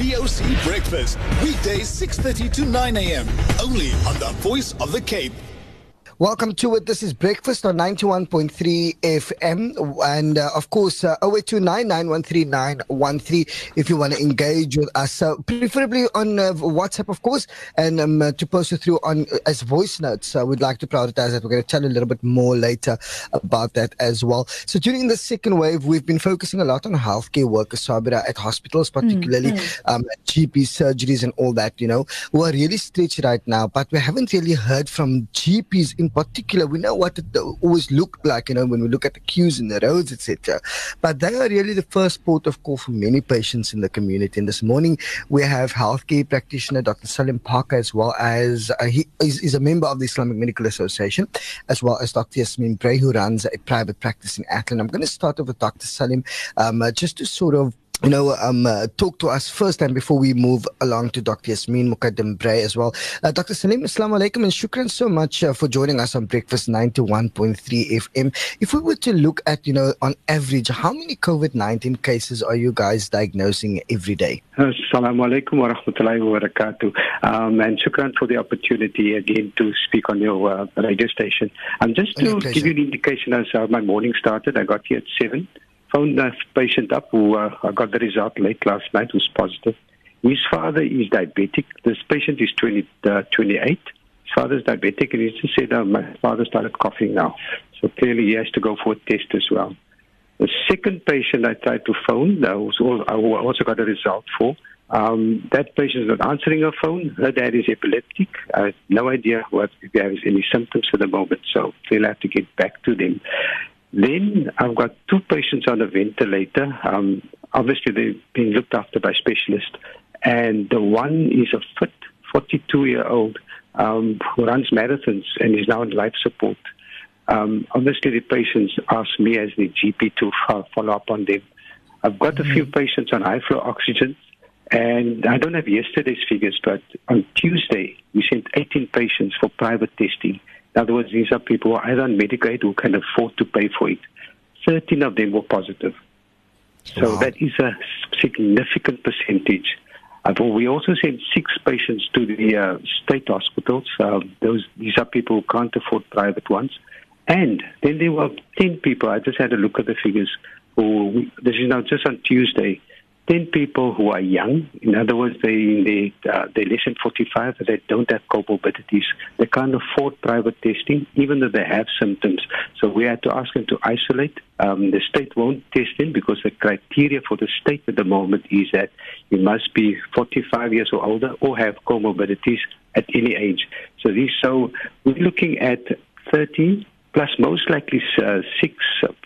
VOC Breakfast. Weekdays 6.30 to 9 a.m. Only on the Voice of the Cape. Welcome to it. This is Breakfast on 91.3 FM. And uh, of course, uh, 0829913913 if you want to engage with us. So preferably on uh, WhatsApp, of course, and um, uh, to post it through on uh, as voice notes. Uh, we'd like to prioritize that. We're going to tell you a little bit more later about that as well. So during the second wave, we've been focusing a lot on healthcare workers, Sabira, at hospitals, particularly mm-hmm. um, GP surgeries and all that, you know, who are really stretched right now. But we haven't really heard from GPs in particular, we know what it always looked like, you know, when we look at the queues in the roads, etc. But they are really the first port of call for many patients in the community. And this morning, we have healthcare practitioner Dr. Salim Parker, as well as uh, he is, is, a member of the Islamic Medical Association, as well as Dr. Yasmin Brey, who runs a private practice in Athlone. I'm going to start off with Dr. Salim um, uh, just to sort of you know, um, uh, talk to us first and before we move along to Dr. Yasmin Mukaddam Brey as well. Uh, Dr. Salim, Assalamu alaikum and shukran so much uh, for joining us on Breakfast 91.3 FM. If we were to look at, you know, on average, how many COVID 19 cases are you guys diagnosing every day? Assalamu alaikum wa rahmatullahi wa barakatuh. Um, and shukran for the opportunity again to speak on your uh, radio station. Um, just to give you an indication as how my morning started, I got here at 7 phoned a patient up who uh, I got the result late last night who's positive. His father is diabetic. This patient is 20, uh, 28. His father is diabetic, and he just said, oh, My father started coughing now. So clearly, he has to go for a test as well. The second patient I tried to phone, I also got a result for, um, that patient is not answering her phone. Her dad is epileptic. I have no idea what if he has any symptoms at the moment, so they'll have to get back to them. Then I've got two patients on a ventilator. Um, obviously, they've been looked after by specialists. And the one is a fit 42 year old um, who runs marathons and is now on life support. Um, obviously, the patients ask me as the GP to follow up on them. I've got mm-hmm. a few patients on high flow oxygen. And I don't have yesterday's figures, but on Tuesday, we sent 18 patients for private testing. In other words, these are people who are either on medical aid who can afford to pay for it. 13 of them were positive. So wow. that is a significant percentage. We also sent six patients to the uh, state hospitals. Uh, those these are people who can't afford private ones, and then there were ten people. I just had a look at the figures. Who this is now just on Tuesday. 10 people who are young, in other words, they, they, uh, they're less than 45, they don't have comorbidities. They can't afford private testing, even though they have symptoms. So we had to ask them to isolate. Um, the state won't test them because the criteria for the state at the moment is that you must be 45 years or older or have comorbidities at any age. So these, so we're looking at 30 plus most likely uh, six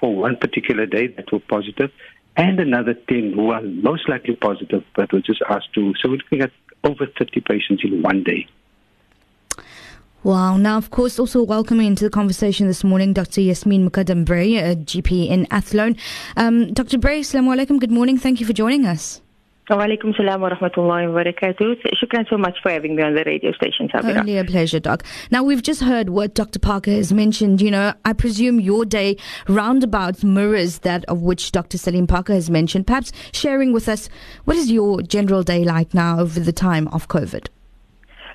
for one particular day that were positive and another 10 who are most likely positive but were just asked to. So we're looking at over 30 patients in one day. Wow. Now, of course, also welcoming into the conversation this morning Dr. Yasmin Mukaddam Brey, a GP in Athlone. Um, Dr. Brey, assalamu alaikum. Good morning. Thank you for joining us. Walaikum salam wa rahmatullahi wa so much for having me on the radio station, Sabira. Only a pleasure, Doc. Now, we've just heard what Dr. Parker has mentioned. You know, I presume your day roundabout mirrors that of which Dr. Salim Parker has mentioned. Perhaps sharing with us, what is your general day like now over the time of COVID?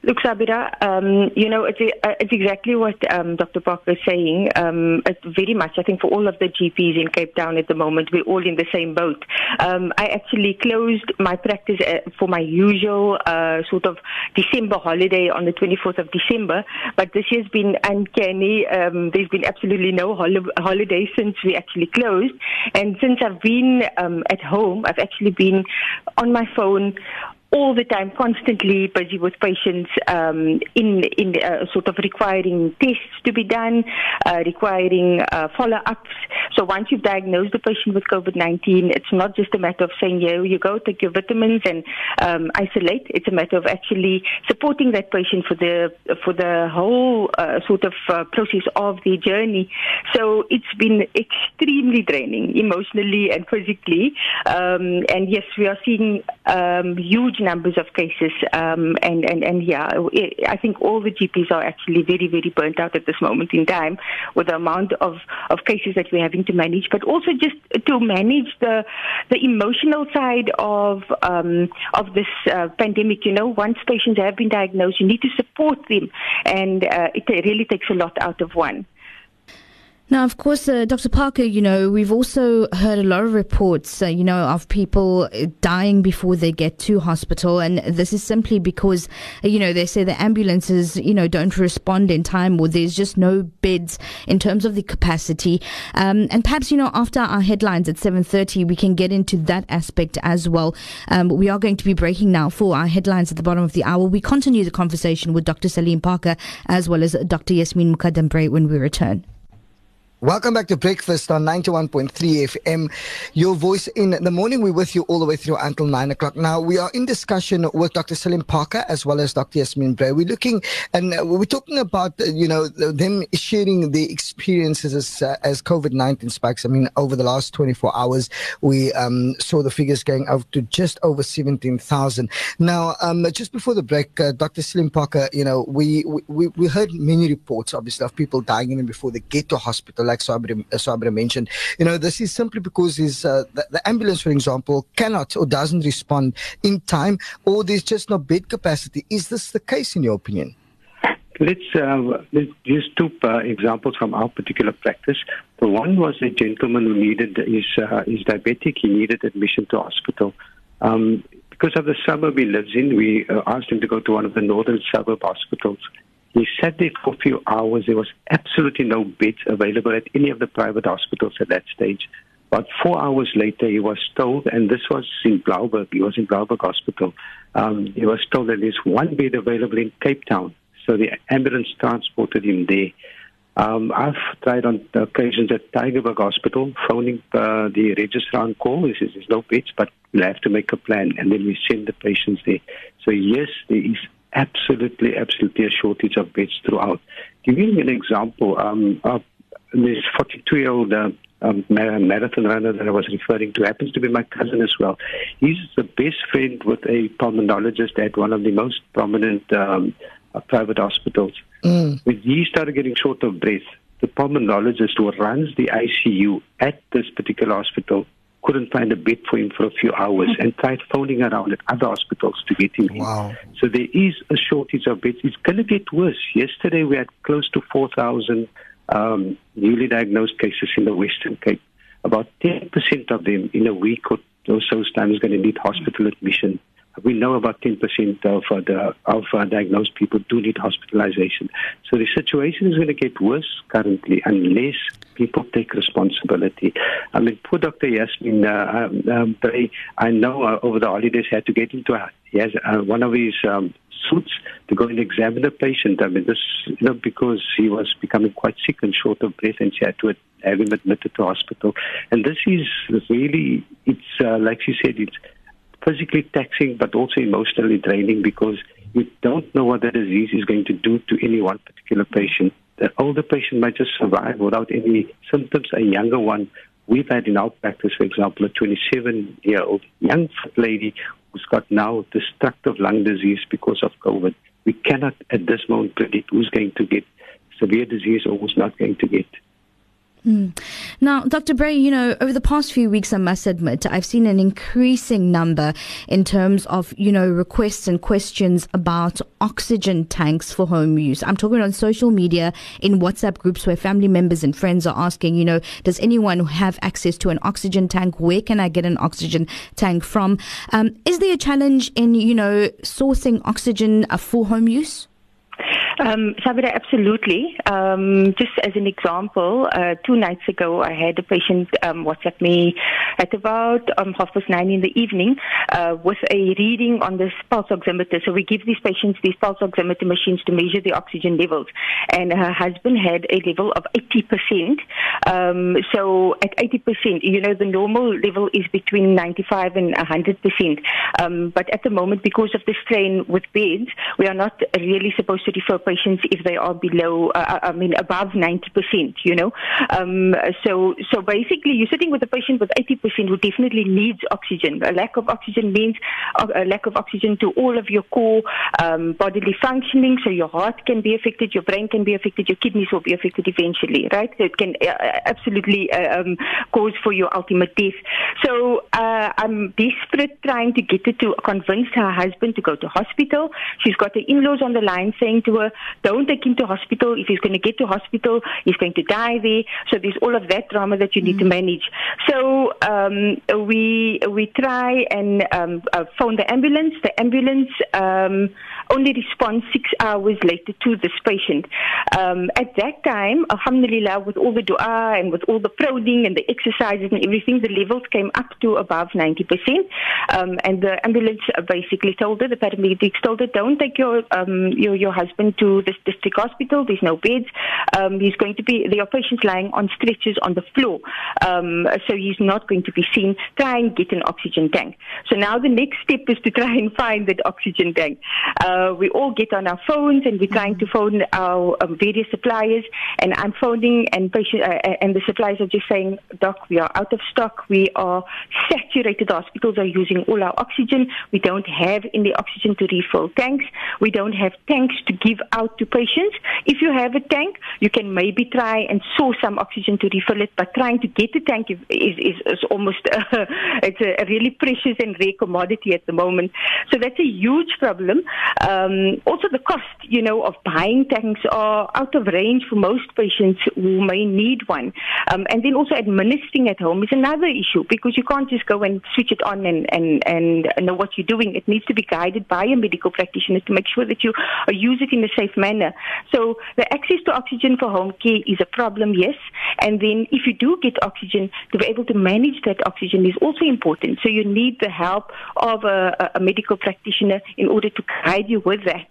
Look, Sabira, um, you know, it's, it's exactly what um, Dr. Parker is saying. Um, very much, I think, for all of the GPs in Cape Town at the moment, we're all in the same boat. Um, I actually closed my practice uh, for my usual uh, sort of December holiday on the 24th of December, but this year's been uncanny. Um, there's been absolutely no hol- holiday since we actually closed. And since I've been um, at home, I've actually been on my phone all the time, constantly busy with patients um, in in uh, sort of requiring tests to be done, uh, requiring uh, follow-ups. So once you've diagnosed the patient with COVID-19, it's not just a matter of saying, "Yeah, you go take your vitamins and um, isolate." It's a matter of actually supporting that patient for the for the whole uh, sort of uh, process of the journey. So it's been extremely draining emotionally and physically. Um, and yes, we are seeing um, huge huge numbers of cases, um, and and and yeah, I think all the GPs are actually very very burnt out at this moment in time with the amount of of cases that we're having to manage, but also just to manage the the emotional side of um, of this uh, pandemic. You know, once patients have been diagnosed, you need to support them, and uh, it really takes a lot out of one. Now, of course, uh, Dr. Parker, you know, we've also heard a lot of reports, uh, you know, of people uh, dying before they get to hospital. And this is simply because, uh, you know, they say the ambulances, you know, don't respond in time or there's just no beds in terms of the capacity. Um, and perhaps, you know, after our headlines at 7.30, we can get into that aspect as well. Um, we are going to be breaking now for our headlines at the bottom of the hour. We continue the conversation with Dr. Salim Parker as well as Dr. Yasmin Mukaddam Brey when we return. Welcome back to Breakfast on 91.3 FM. Your voice in the morning. We're with you all the way through until 9 o'clock. Now, we are in discussion with Dr. Salim Parker as well as Dr. Yasmin Brey. We're looking and we're talking about, you know, them sharing the experiences as, uh, as COVID 19 spikes. I mean, over the last 24 hours, we um, saw the figures going up to just over 17,000. Now, um, just before the break, uh, Dr. Salim Parker, you know, we, we, we heard many reports, obviously, of people dying even before they get to hospital like Sabri, Sabri mentioned. You know, this is simply because his, uh, the, the, ambulance, for example, cannot or doesn't respond in time, or there's just no bed capacity. Is this the case, in your opinion? Let's, uh, let's use two uh, examples from our particular practice. The one was a gentleman who needed his, uh, diabetic. He needed admission to hospital. Um, because of the suburb he lives in, we uh, asked him to go to one of the northern suburb hospitals. He sat there for a few hours. There was absolutely no beds available at any of the private hospitals at that stage. But four hours later, he was told, and this was in Blouberg, he was in Blouberg Hospital, um, he was told that there's one bed available in Cape Town. So the ambulance transported him there. Um, I've tried on occasions at Tygerberg Hospital, phoning uh, the registrar on call. He says there's no beds, but we'll have to make a plan, and then we send the patients there. So yes, there is absolutely, absolutely a shortage of beds throughout. Give you an example. Um, uh, this 42-year-old uh, um, marathon runner that I was referring to happens to be my cousin as well. He's the best friend with a pulmonologist at one of the most prominent um, uh, private hospitals. Mm. When he started getting short of breath, the pulmonologist who runs the ICU at this particular hospital couldn't find a bed for him for a few hours and tried phoning around at other hospitals to get him wow. in. So there is a shortage of beds. It's going to get worse. Yesterday we had close to 4,000 um, newly diagnosed cases in the Western Cape. About 10% of them in a week or so's time is going to need hospital admission we know about 10% of uh, the of uh, diagnosed people do need hospitalization. So the situation is going to get worse currently unless people take responsibility. I mean, poor Dr. Yasmin, uh, um, um I know uh, over the holidays had to get into a, has uh, one of his um, suits to go and examine the patient. I mean, this you know because he was becoming quite sick and short of breath, and she had to have him admitted to hospital. And this is really, it's uh, like she said, it's physically taxing but also emotionally draining because you don't know what the disease is going to do to any one particular patient. The older patient might just survive without any symptoms. A younger one, we've had in our practice, for example, a 27 year old young lady who's got now destructive lung disease because of COVID. We cannot at this moment predict who's going to get severe disease or who's not going to get. Mm. Now, Dr. Brey, you know, over the past few weeks, I must admit, I've seen an increasing number in terms of, you know, requests and questions about oxygen tanks for home use. I'm talking on social media, in WhatsApp groups where family members and friends are asking, you know, does anyone have access to an oxygen tank? Where can I get an oxygen tank from? Um, is there a challenge in, you know, sourcing oxygen uh, for home use? Um, Sabira, absolutely. Um, just as an example, uh, two nights ago, I had a patient um, WhatsApp me at about um, half past nine in the evening uh, with a reading on this pulse oximeter. So we give these patients these pulse oximeter machines to measure the oxygen levels. And her husband had a level of 80%. Um, so at 80%, you know, the normal level is between 95 and 100%. Um, but at the moment, because of the strain with beds, we are not really supposed to refer patients if they are below, uh, uh I mean, above 90%, you know. Um, so, so basically, you're sitting with a patient with 80% who definitely needs oxygen. A lack of oxygen means a lack of oxygen to all of your core um, bodily functioning. So your heart can be affected, your brain can be affected, your kidneys will be affected eventually, right? So it can uh, absolutely uh, um, cause for your ultimate death. So uh, I'm desperate trying to get her to convince her husband to go to hospital. She's got her in-laws on the line saying to her, don't take him to hospital. If he's going to get to hospital, he's going to die there. So there's all of that drama that you need mm. to manage. So um, we we try and um, uh, phone the ambulance. The ambulance um, only responds six hours later to this patient. Um, at that time, alhamdulillah, with all the dua and with all the prodding and the exercises and everything, the levels came up to above 90%. Um, and the ambulance basically told her, the paramedics told her, don't take your um, your, your husband to this district hospital. There's no beds. Um, he's going to be, the patients lying on stretchers on the floor. Um, so he's not going to be seen. Try and get an oxygen tank. So now the next step is to try and find that oxygen tank. Uh, we all get on our phones and we're trying to phone our um, various suppliers. And I'm phoning and patient, uh, and the suppliers are just saying, Doc, we are out of stock. We are saturated. Hospitals are using all our oxygen. We don't have any oxygen to refill tanks. We don't have tanks to give out to patients. If you have a tank, you can maybe try and source some oxygen to refill it, but trying to get the tank is, is, is almost uh, it's a, a, really precious and rare commodity at the moment. So that's a huge problem. Um, also, the cost, you know, of buying tanks are out of range for most patients who may need one. Um, and then also administering at home is another issue because you can't just go and switch it on and, and, and know what you're doing. It needs to be guided by a medical practitioner to make sure that you uh, use it in a safe manner. So the access to oxygen for home care is a problem, yes. And then if you do get oxygen, to be able to manage that oxygen is also important. So you need the help of a, a medical practitioner in order to guide you with that.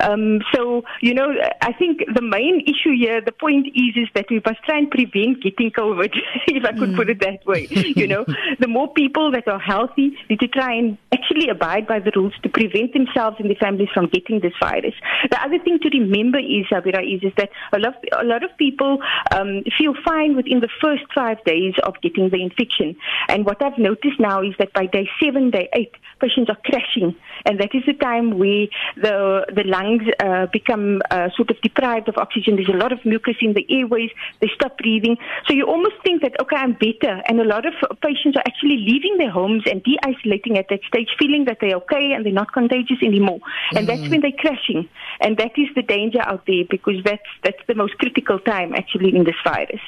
Um, so, you know, I think the main issue here, the point is, is that we must try and prevent getting COVID, if I could mm. put it that way. you know, the more people that are healthy need to try and actually abide by the rules to prevent themselves and their families from getting this virus. The other thing to remember is, Abira, is, is that a lot, a lot of people um, feel fine within the first five days of getting the infection. And what I've noticed now is that by day seven, day eight, patients are crashing. And that is the time where the, the lungs uh, become uh, sort of deprived of oxygen. There's a lot of mucus in the airways. They stop breathing. So you almost think that, okay, I'm better. And a lot of patients are actually leaving their homes and de-isolating at that stage, feeling that they're okay and they're not contagious anymore. And that's when they're crashing. And that is the danger out there because that's, that's the most critical time actually in this virus.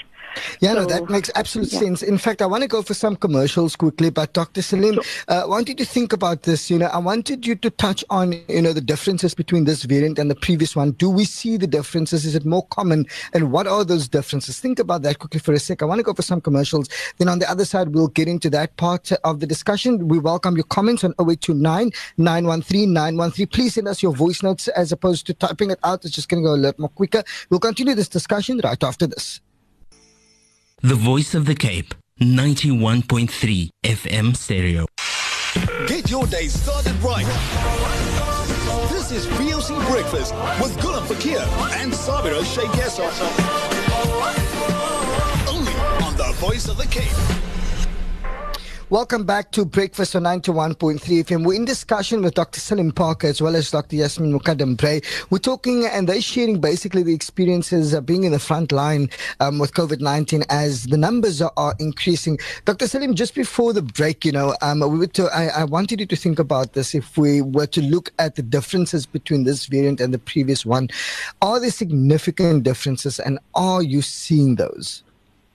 Yeah, so, no, that makes absolute yeah. sense. In fact, I want to go for some commercials quickly, but Dr. Salim, sure. uh, I wanted to think about this. You know, I wanted you to touch on, you know, the differences between this variant and the previous one. Do we see the differences? Is it more common? And what are those differences? Think about that quickly for a sec. I want to go for some commercials. Then on the other side, we'll get into that part of the discussion. We welcome your comments on 0829 913 913. Please send us your voice notes as opposed to typing it out. It's just going to go a lot more quicker. We'll continue this discussion right after this. The Voice of the Cape, 91.3 FM stereo. Get your day started right. This is VOC Breakfast with Gulam Fakir and Sabira Sheikh Only on The Voice of the Cape. Welcome back to Breakfast on 91.3 FM. We're in discussion with Dr. Salim Parker as well as Dr. Yasmin Mukadam Brey. We're talking and they're sharing basically the experiences of being in the front line um, with COVID 19 as the numbers are, are, increasing. Dr. Salim, just before the break, you know, um, we were to, I, I wanted you to think about this if we were to look at the differences between this variant and the previous one. Are there significant differences and are you seeing those?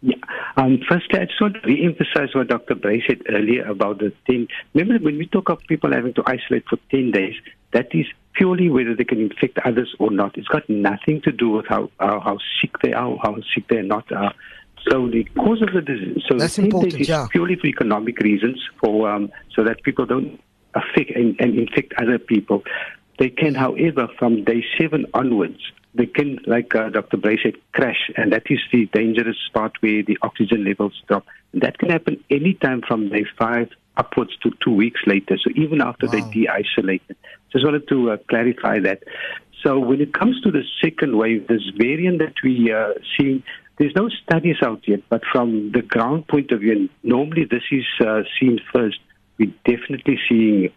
Yeah. Um, firstly, I just want to re-emphasize what Dr. Brey said earlier about the 10. Remember, when we talk of people having to isolate for 10 days, that is purely whether they can infect others or not. It's got nothing to do with how how, how sick they are, how sick they're not. Uh, so the cause of the disease, so That's the 10 days is yeah. purely for economic reasons, for um, so that people don't affect and, and infect other people. They can, however, from day seven onwards, they can, like uh, Dr. Brey said, crash, and that is the dangerous part where the oxygen levels drop. And that can happen anytime from day five upwards to two weeks later, so even after wow. they de-isolated. Just wanted to uh, clarify that. So when it comes to the second wave, this variant that we are uh, seeing, there's no studies out yet, but from the ground point of view, normally this is uh, seen first. We're definitely seeing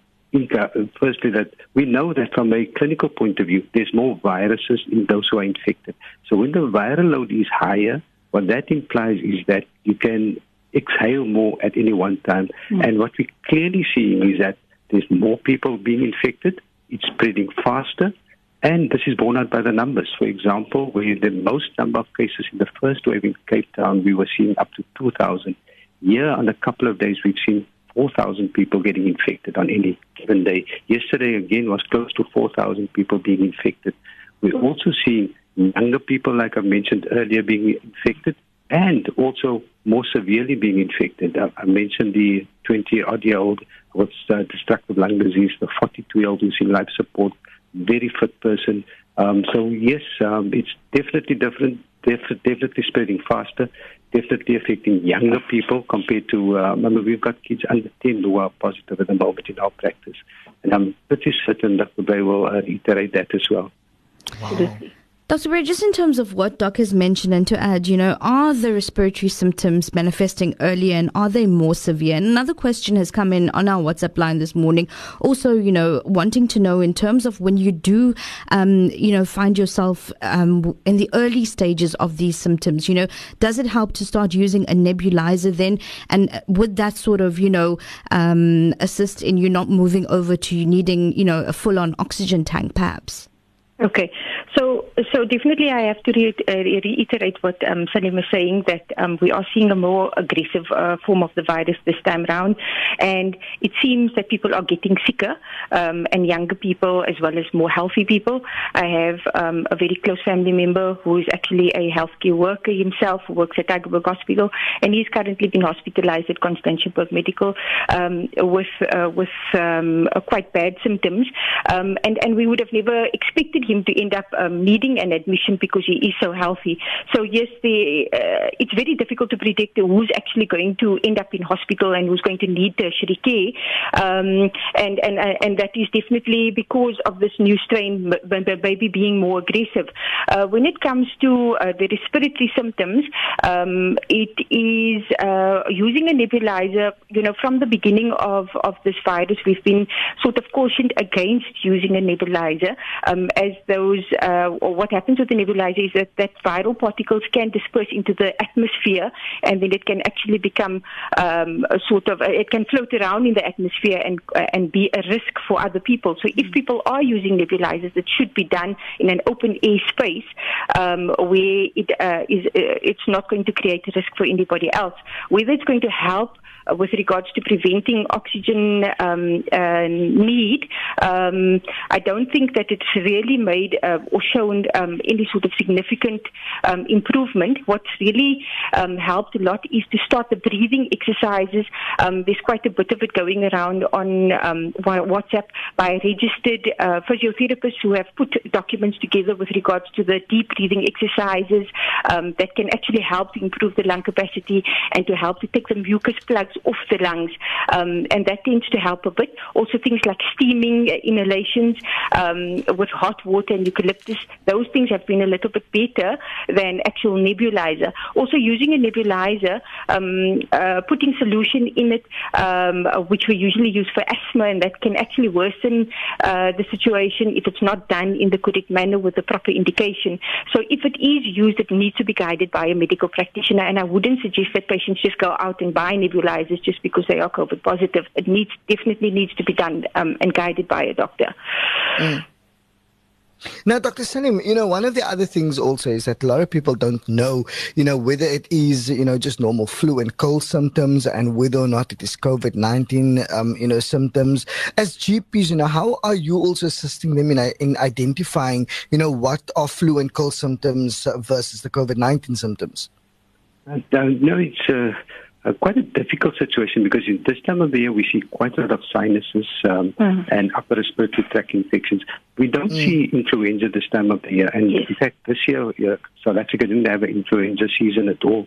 firstly, that we know that from a clinical point of view, there's more viruses in those who are infected. So when the viral load is higher, what that implies is that you can exhale more at any one time. Mm. And what we're clearly seeing is that there's more people being infected, it's spreading faster, and this is borne out by the numbers. For example, where the most number of cases in the first wave in Cape Town, we were seeing up to 2,000. Here, on a couple of days, we've seen 4,000 people getting infected on any given day. Yesterday, again, was close to 4,000 people being infected. We're also seeing younger people, like I mentioned earlier, being infected and also more severely being infected. I, mentioned the 20 odd year old with uh, destructive lung disease, the 42 year old who's in life support, very fit person. Um, so, yes, um, it's definitely different, def- definitely spreading faster definitely affecting younger people compared to, uh, remember, we've got kids under 10 who are positive at the moment in our practice. And I'm pretty certain Dr. Brey will uh, reiterate that as well. Wow. Dr. Brey, just in terms of what Doc has mentioned and to add, you know, are the respiratory symptoms manifesting earlier and are they more severe? And another question has come in on our WhatsApp line this morning. Also, you know, wanting to know in terms of when you do, um, you know, find yourself um, in the early stages of these symptoms, you know, does it help to start using a nebulizer then? And would that sort of, you know, um, assist in you not moving over to needing, you know, a full on oxygen tank perhaps? Okay, so so definitely I have to re- uh, reiterate what um, Salim is saying that um, we are seeing a more aggressive uh, form of the virus this time around, and it seems that people are getting sicker, um, and younger people as well as more healthy people. I have um, a very close family member who is actually a healthcare worker himself, who works at Tygerberg Hospital, and he's currently been hospitalized at Constantiaberg Medical um, with uh, with um, quite bad symptoms, and and we would have never expected him to end up um, needing an admission because he is so healthy. So yes, the, uh, it's very difficult to predict who's actually going to end up in hospital and who's going to need tertiary care, um, and and uh, and that is definitely because of this new strain, baby being more aggressive. Uh, when it comes to uh, the respiratory symptoms, um, it is uh, using a nebulizer. You know, from the beginning of of this virus, we've been sort of cautioned against using a nebulizer um, as those, uh, or what happens with the nebulizer is that, that viral particles can disperse into the atmosphere and then it can actually become um, a sort of, it can float around in the atmosphere and, uh, and be a risk for other people. So if people are using nebulizers, it should be done in an open air space um, where it uh, is, uh, it's not going to create a risk for anybody else. Whether it's going to help uh, with regards to preventing oxygen um, uh, need, um, I don't think that it's really made uh, or shown um, any sort of significant um, improvement. What's really um, helped a lot is to start the breathing exercises. Um, there's quite a bit of it going around on um, WhatsApp by registered uh, physiotherapists who have put documents together with regards to the deep breathing exercises um, that can actually help to improve the lung capacity and to help to take the mucus plugs off the lungs. and that tends to help a bit. Also things like steaming uh, inhalations with hot water and eucalyptus, those things have been a little bit better than actual nebulizer. Also, using a nebulizer, um, uh, putting solution in it, um, which we usually use for asthma, and that can actually worsen uh, the situation if it's not done in the correct manner with the proper indication. So, if it is used, it needs to be guided by a medical practitioner, and I wouldn't suggest that patients just go out and buy nebulizers just because they are COVID positive. It needs definitely needs to be done um, and guided by a doctor. Mm. Now, Dr. Salim, you know, one of the other things also is that a lot of people don't know, you know, whether it is, you know, just normal flu and cold symptoms and whether or not it is COVID 19, um, you know, symptoms. As GPs, you know, how are you also assisting them in, in identifying, you know, what are flu and cold symptoms versus the COVID 19 symptoms? Uh, no, it's. Uh uh, quite a difficult situation because in this time of the year we see quite a lot of sinuses um, mm. and upper respiratory tract infections. We don't mm. see influenza this time of the year, and yes. in fact, this year yeah, South Africa didn't have an influenza season at all.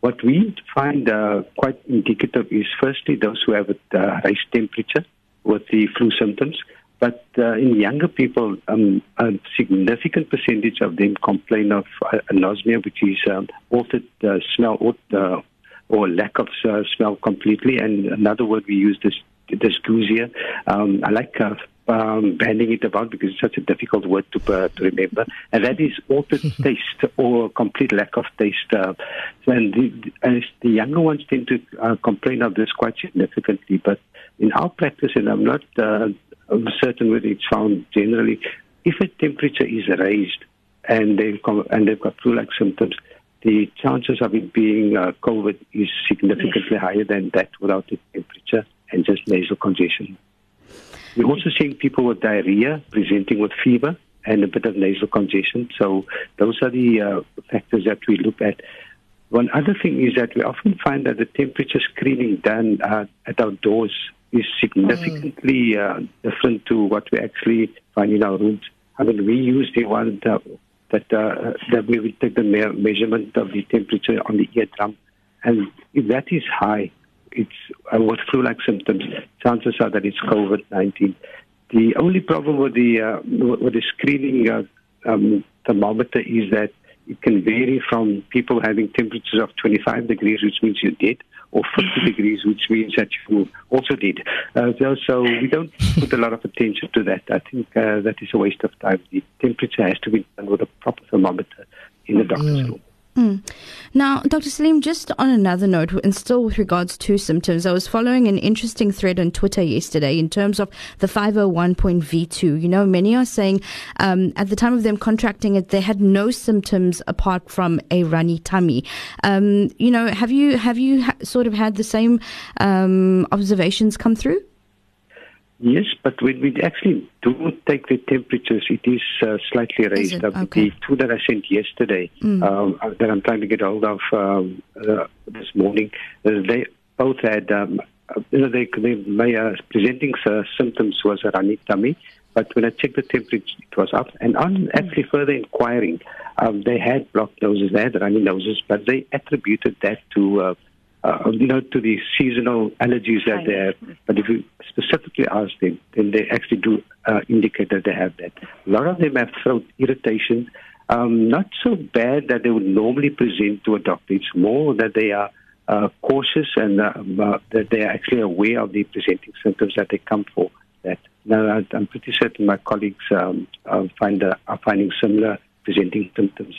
What we find uh, quite indicative is firstly those who have a uh, raised temperature with the flu symptoms. But uh, in younger people, um, a significant percentage of them complain of uh, anosmia, which is um, altered uh, smell or, uh, or lack of uh, smell completely. And another word we use is dysgeusia. Um, I like uh, um, banding it about because it's such a difficult word to, uh, to remember, and that is altered taste or complete lack of taste. Uh, and the, as the younger ones tend to uh, complain of this quite significantly, but in our practice, and I'm not uh, certain whether it's found generally, if a temperature is raised and they've, and they've got flu-like symptoms, the chances of it being uh, COVID is significantly higher than that without the temperature and just nasal congestion. We're also seeing people with diarrhea presenting with fever and a bit of nasal congestion. So those are the uh, factors that we look at. One other thing is that we often find that the temperature screening done uh, at our doors is significantly mm. uh, different to what we actually find in our rooms. I mean, we use the one that, uh, that we will take the me- measurement of the temperature on the eardrum. And if that is high, it's uh, with flu-like symptoms, chances are that it's COVID-19. The only problem with the uh, with the screening uh, um, thermometer is that it can vary from people having temperatures of 25 degrees, which means you're dead, or 50 degrees, which means that you also did. Uh, so we don't put a lot of attention to that. I think uh, that is a waste of time. The temperature has to be done with a proper thermometer in the doctor's mm. room. Mm. Now, Dr. Salim, just on another note, and still with regards to symptoms, I was following an interesting thread on Twitter yesterday in terms of the 501.V2. You know, many are saying um, at the time of them contracting it, they had no symptoms apart from a runny tummy. Um, you know, have you have you ha- sort of had the same um, observations come through? Yes, but when we actually do take the temperatures, it is uh, slightly raised. Is okay. The two that I sent yesterday, mm. um, uh, that I'm trying to get hold of um, uh, this morning, uh, they both had, um, uh, you know, they, they may, uh, presenting symptoms was a runny tummy, but when I checked the temperature, it was up. And on mm. actually further inquiring, um, they had blocked noses, they had runny noses, but they attributed that to uh, know, to the seasonal allergies that they have. But if you specifically ask them, then they actually do uh, indicate that they have that. A lot of them have throat irritation. Um, not so bad that they would normally present to a doctor. It's more that they are uh, cautious and uh, that they are actually aware of the presenting symptoms that they come for. That now I'm pretty certain my colleagues um, find uh, are finding similar presenting symptoms.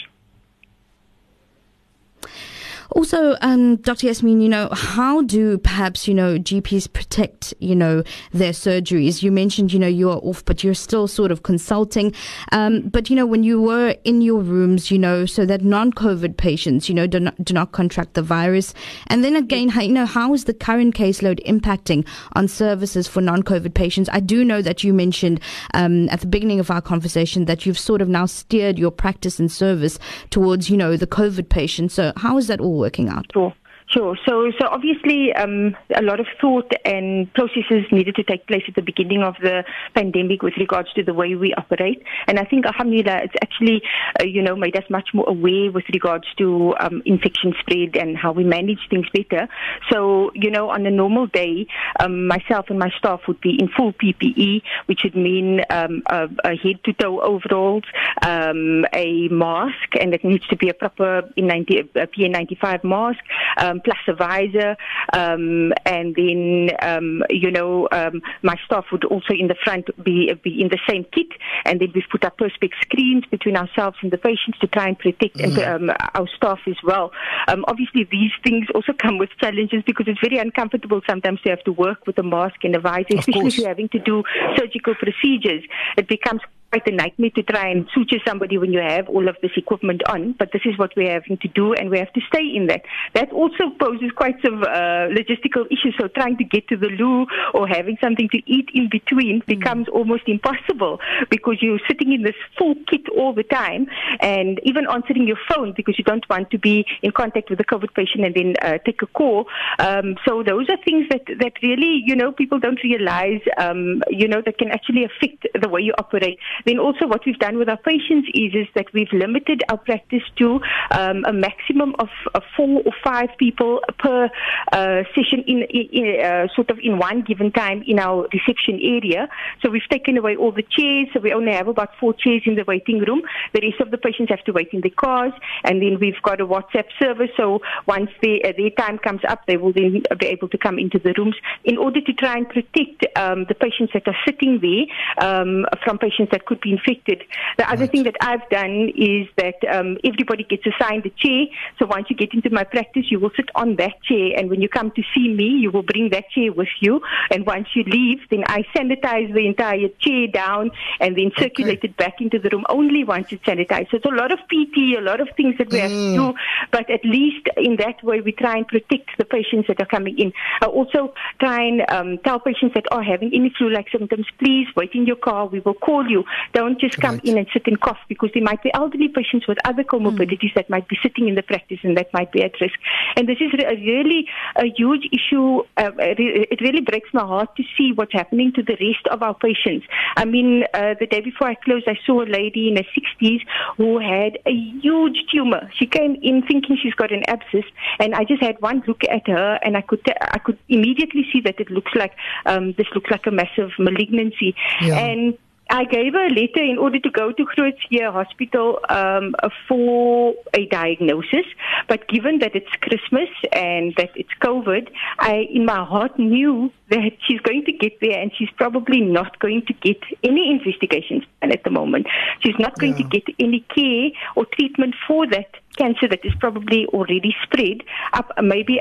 Also, um, Dr. Yasmin, you know, how do perhaps, you know, GPs protect, you know, their surgeries? You mentioned, you know, you are off, but you're still sort of consulting. Um, but, you know, when you were in your rooms, you know, so that non COVID patients, you know, do not, do not contract the virus. And then again, how, you know, how is the current caseload impacting on services for non COVID patients? I do know that you mentioned um, at the beginning of our conversation that you've sort of now steered your practice and service towards, you know, the COVID patients. So how is that all working out? Sure. Sure. So, so obviously, um, a lot of thought and processes needed to take place at the beginning of the pandemic with regards to the way we operate. And I think, alhamdulillah, it's actually, uh, you know, made us much more aware with regards to um, infection spread and how we manage things better. So, you know, on a normal day, um, myself and my staff would be in full PPE, which would mean um, a, a head to toe overalls, um, a mask, and it needs to be a proper N90, a PN95 mask. Um, um, plus a visor, um, and then um, you know um, my staff would also in the front be be in the same kit, and then we've put up perspex screens between ourselves and the patients to try and protect mm. and, um, our staff as well. Um, obviously, these things also come with challenges because it's very uncomfortable sometimes to have to work with a mask and a visor, especially if you're having to do surgical procedures. It becomes quite a nightmare to try and suture somebody when you have all of this equipment on, but this is what we're having to do and we have to stay in that. That also poses quite some uh, logistical issues. So trying to get to the loo or having something to eat in between becomes mm. almost impossible because you're sitting in this full kit all the time and even answering your phone because you don't want to be in contact with the COVID patient and then uh, take a call. Um, so those are things that, that really, you know, people don't realize, um, you know, that can actually affect the way you operate Then also what we've done with our patients is, is that we've limited our practice to um, a maximum of, of, four or five people per uh, session in, in uh, sort of in one given time in our reception area. So we've taken away all the chairs. So we only have about four chairs in the waiting room. The rest of the patients have to wait in the cars. And then we've got a WhatsApp service. So once they, uh, their time comes up, they will then be able to come into the rooms in order to try and protect um, the patients that are sitting there um, from patients that could be infected. The other thing that I've done is that um, everybody gets assigned a chair. So once you get into my practice, you will sit on that chair. And when you come to see me, you will bring that chair with you. And once you leave, then I sanitize the entire chair down and then circulate okay. it back into the room only once it's sanitized. So it's a lot of PT, a lot of things that we mm. have to mm. do. But at least in that way, we try and protect the patients that are coming in. I also try and um, tell patients that are having any flu-like symptoms, please wait in your car. We will call you. Don't just come right. in and sit and cough because there might be elderly patients with other comorbidities mm. that might be sitting in the practice and that might be at risk. And this is a really a huge issue. Uh, it really breaks my heart to see what's happening to the rest of our patients. I mean, uh, the day before I closed, I saw a lady in her 60s who had a huge tumor. She came in thinking she's got an abscess, and I just had one look at her, and I could t- I could immediately see that it looks like um, this looks like a massive malignancy, yeah. and I gave her a letter in order to go to Schuur Hospital um, for a diagnosis. But given that it's Christmas and that it's COVID, I, in my heart, knew that she's going to get there and she's probably not going to get any investigations done at the moment. She's not going yeah. to get any care or treatment for that cancer that is probably already spread up maybe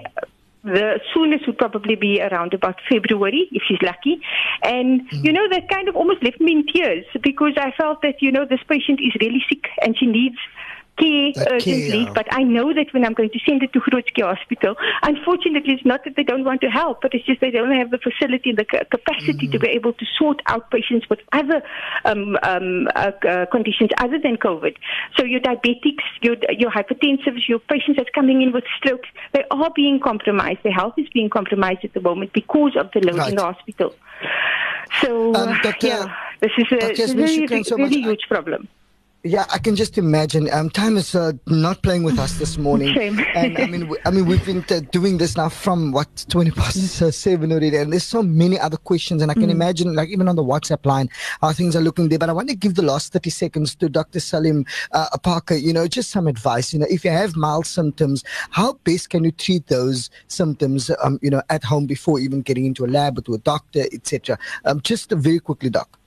the soonest would probably be around about February, if she's lucky. And, mm. you know, that kind of almost left me in tears because I felt that, you know, this patient is really sick and she needs care urgently, care, but I know that when I'm going to send it to Groot Hospital, unfortunately, it's not that they don't want to help, but it's just they don't have the facility and the capacity mm. to be able to sort out patients with other um, um, uh, uh, conditions other than COVID. So your diabetics, your, your hypertensives, your patients that's coming in with strokes, they are being compromised. Their health is being compromised at the moment because of the load right. in the hospital. So, um, Dr. yeah, this is a, a really, so really huge problem. Yeah, I can just imagine. Um, time is uh, not playing with us this morning, Shame. and I mean, we, I mean, we've been uh, doing this now from what twenty past uh, seven already, and there's so many other questions, and I can mm. imagine, like even on the WhatsApp line, how things are looking there. But I want to give the last thirty seconds to Dr. Salim uh, Parker. You know, just some advice. You know, if you have mild symptoms, how best can you treat those symptoms? Um, you know, at home before even getting into a lab or to a doctor, etc. Um, just very quickly, doc.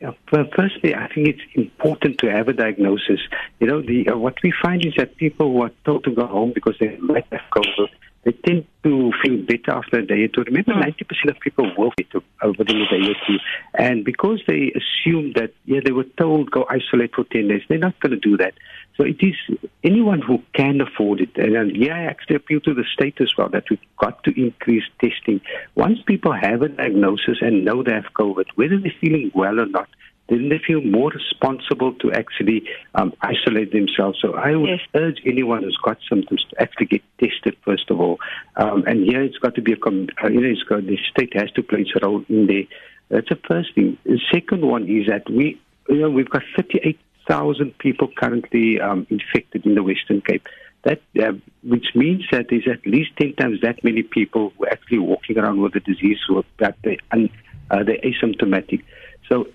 Well, firstly, I think it's important to have a diagnosis. You know, the uh, what we find is that people who are told to go home because they might have COVID, they tend to feel better after a day or two. Remember, mm. 90% of people will be over the day or two. And because they assume that, yeah, they were told go isolate for 10 days, they're not going to do that. So it is anyone who can afford it. And yeah, I actually appeal to the state as well that we've got to increase testing. Once people have a diagnosis and know they have COVID, whether they're feeling well or not, then they feel more responsible to actually um, isolate themselves. So I would yes. urge anyone who's got symptoms to actually get tested first of all. Um, and here it's got to be a, uh, you know, it's got, the state has to play its role in there. That's the first thing. The second one is that we, you know, we've got 38,000 people currently um, infected in the Western Cape. That, uh, which means that there's at least 10 times that many people who are actually walking around with the disease who are, that they, uh, they're asymptomatic. So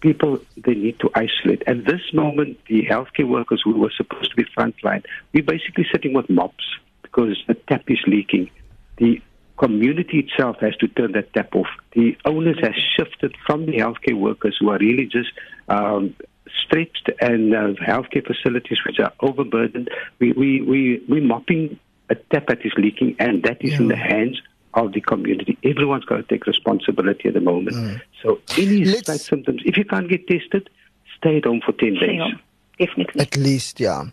people they need to isolate. At this moment, the healthcare workers who were supposed to be frontline, we're basically sitting with mops because the tap is leaking. The community itself has to turn that tap off. The onus has shifted from the healthcare workers who are really just um, stretched and uh, healthcare facilities which are overburdened. We, we, we, we're mopping a tap that is leaking, and that is yeah. in the hands of the community. Everyone's got to take responsibility at the moment. Mm. So any slight symptoms, if you can't get tested, stay at home for 10 days. Definitely. At least, yeah.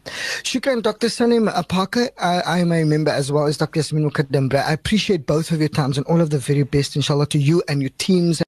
Shukran, Dr. Salim Parker. I, am a member as well as Dr. Yasmin Mukaddam Brey. I appreciate both of your times and all of the very best, inshallah, to you and your teams.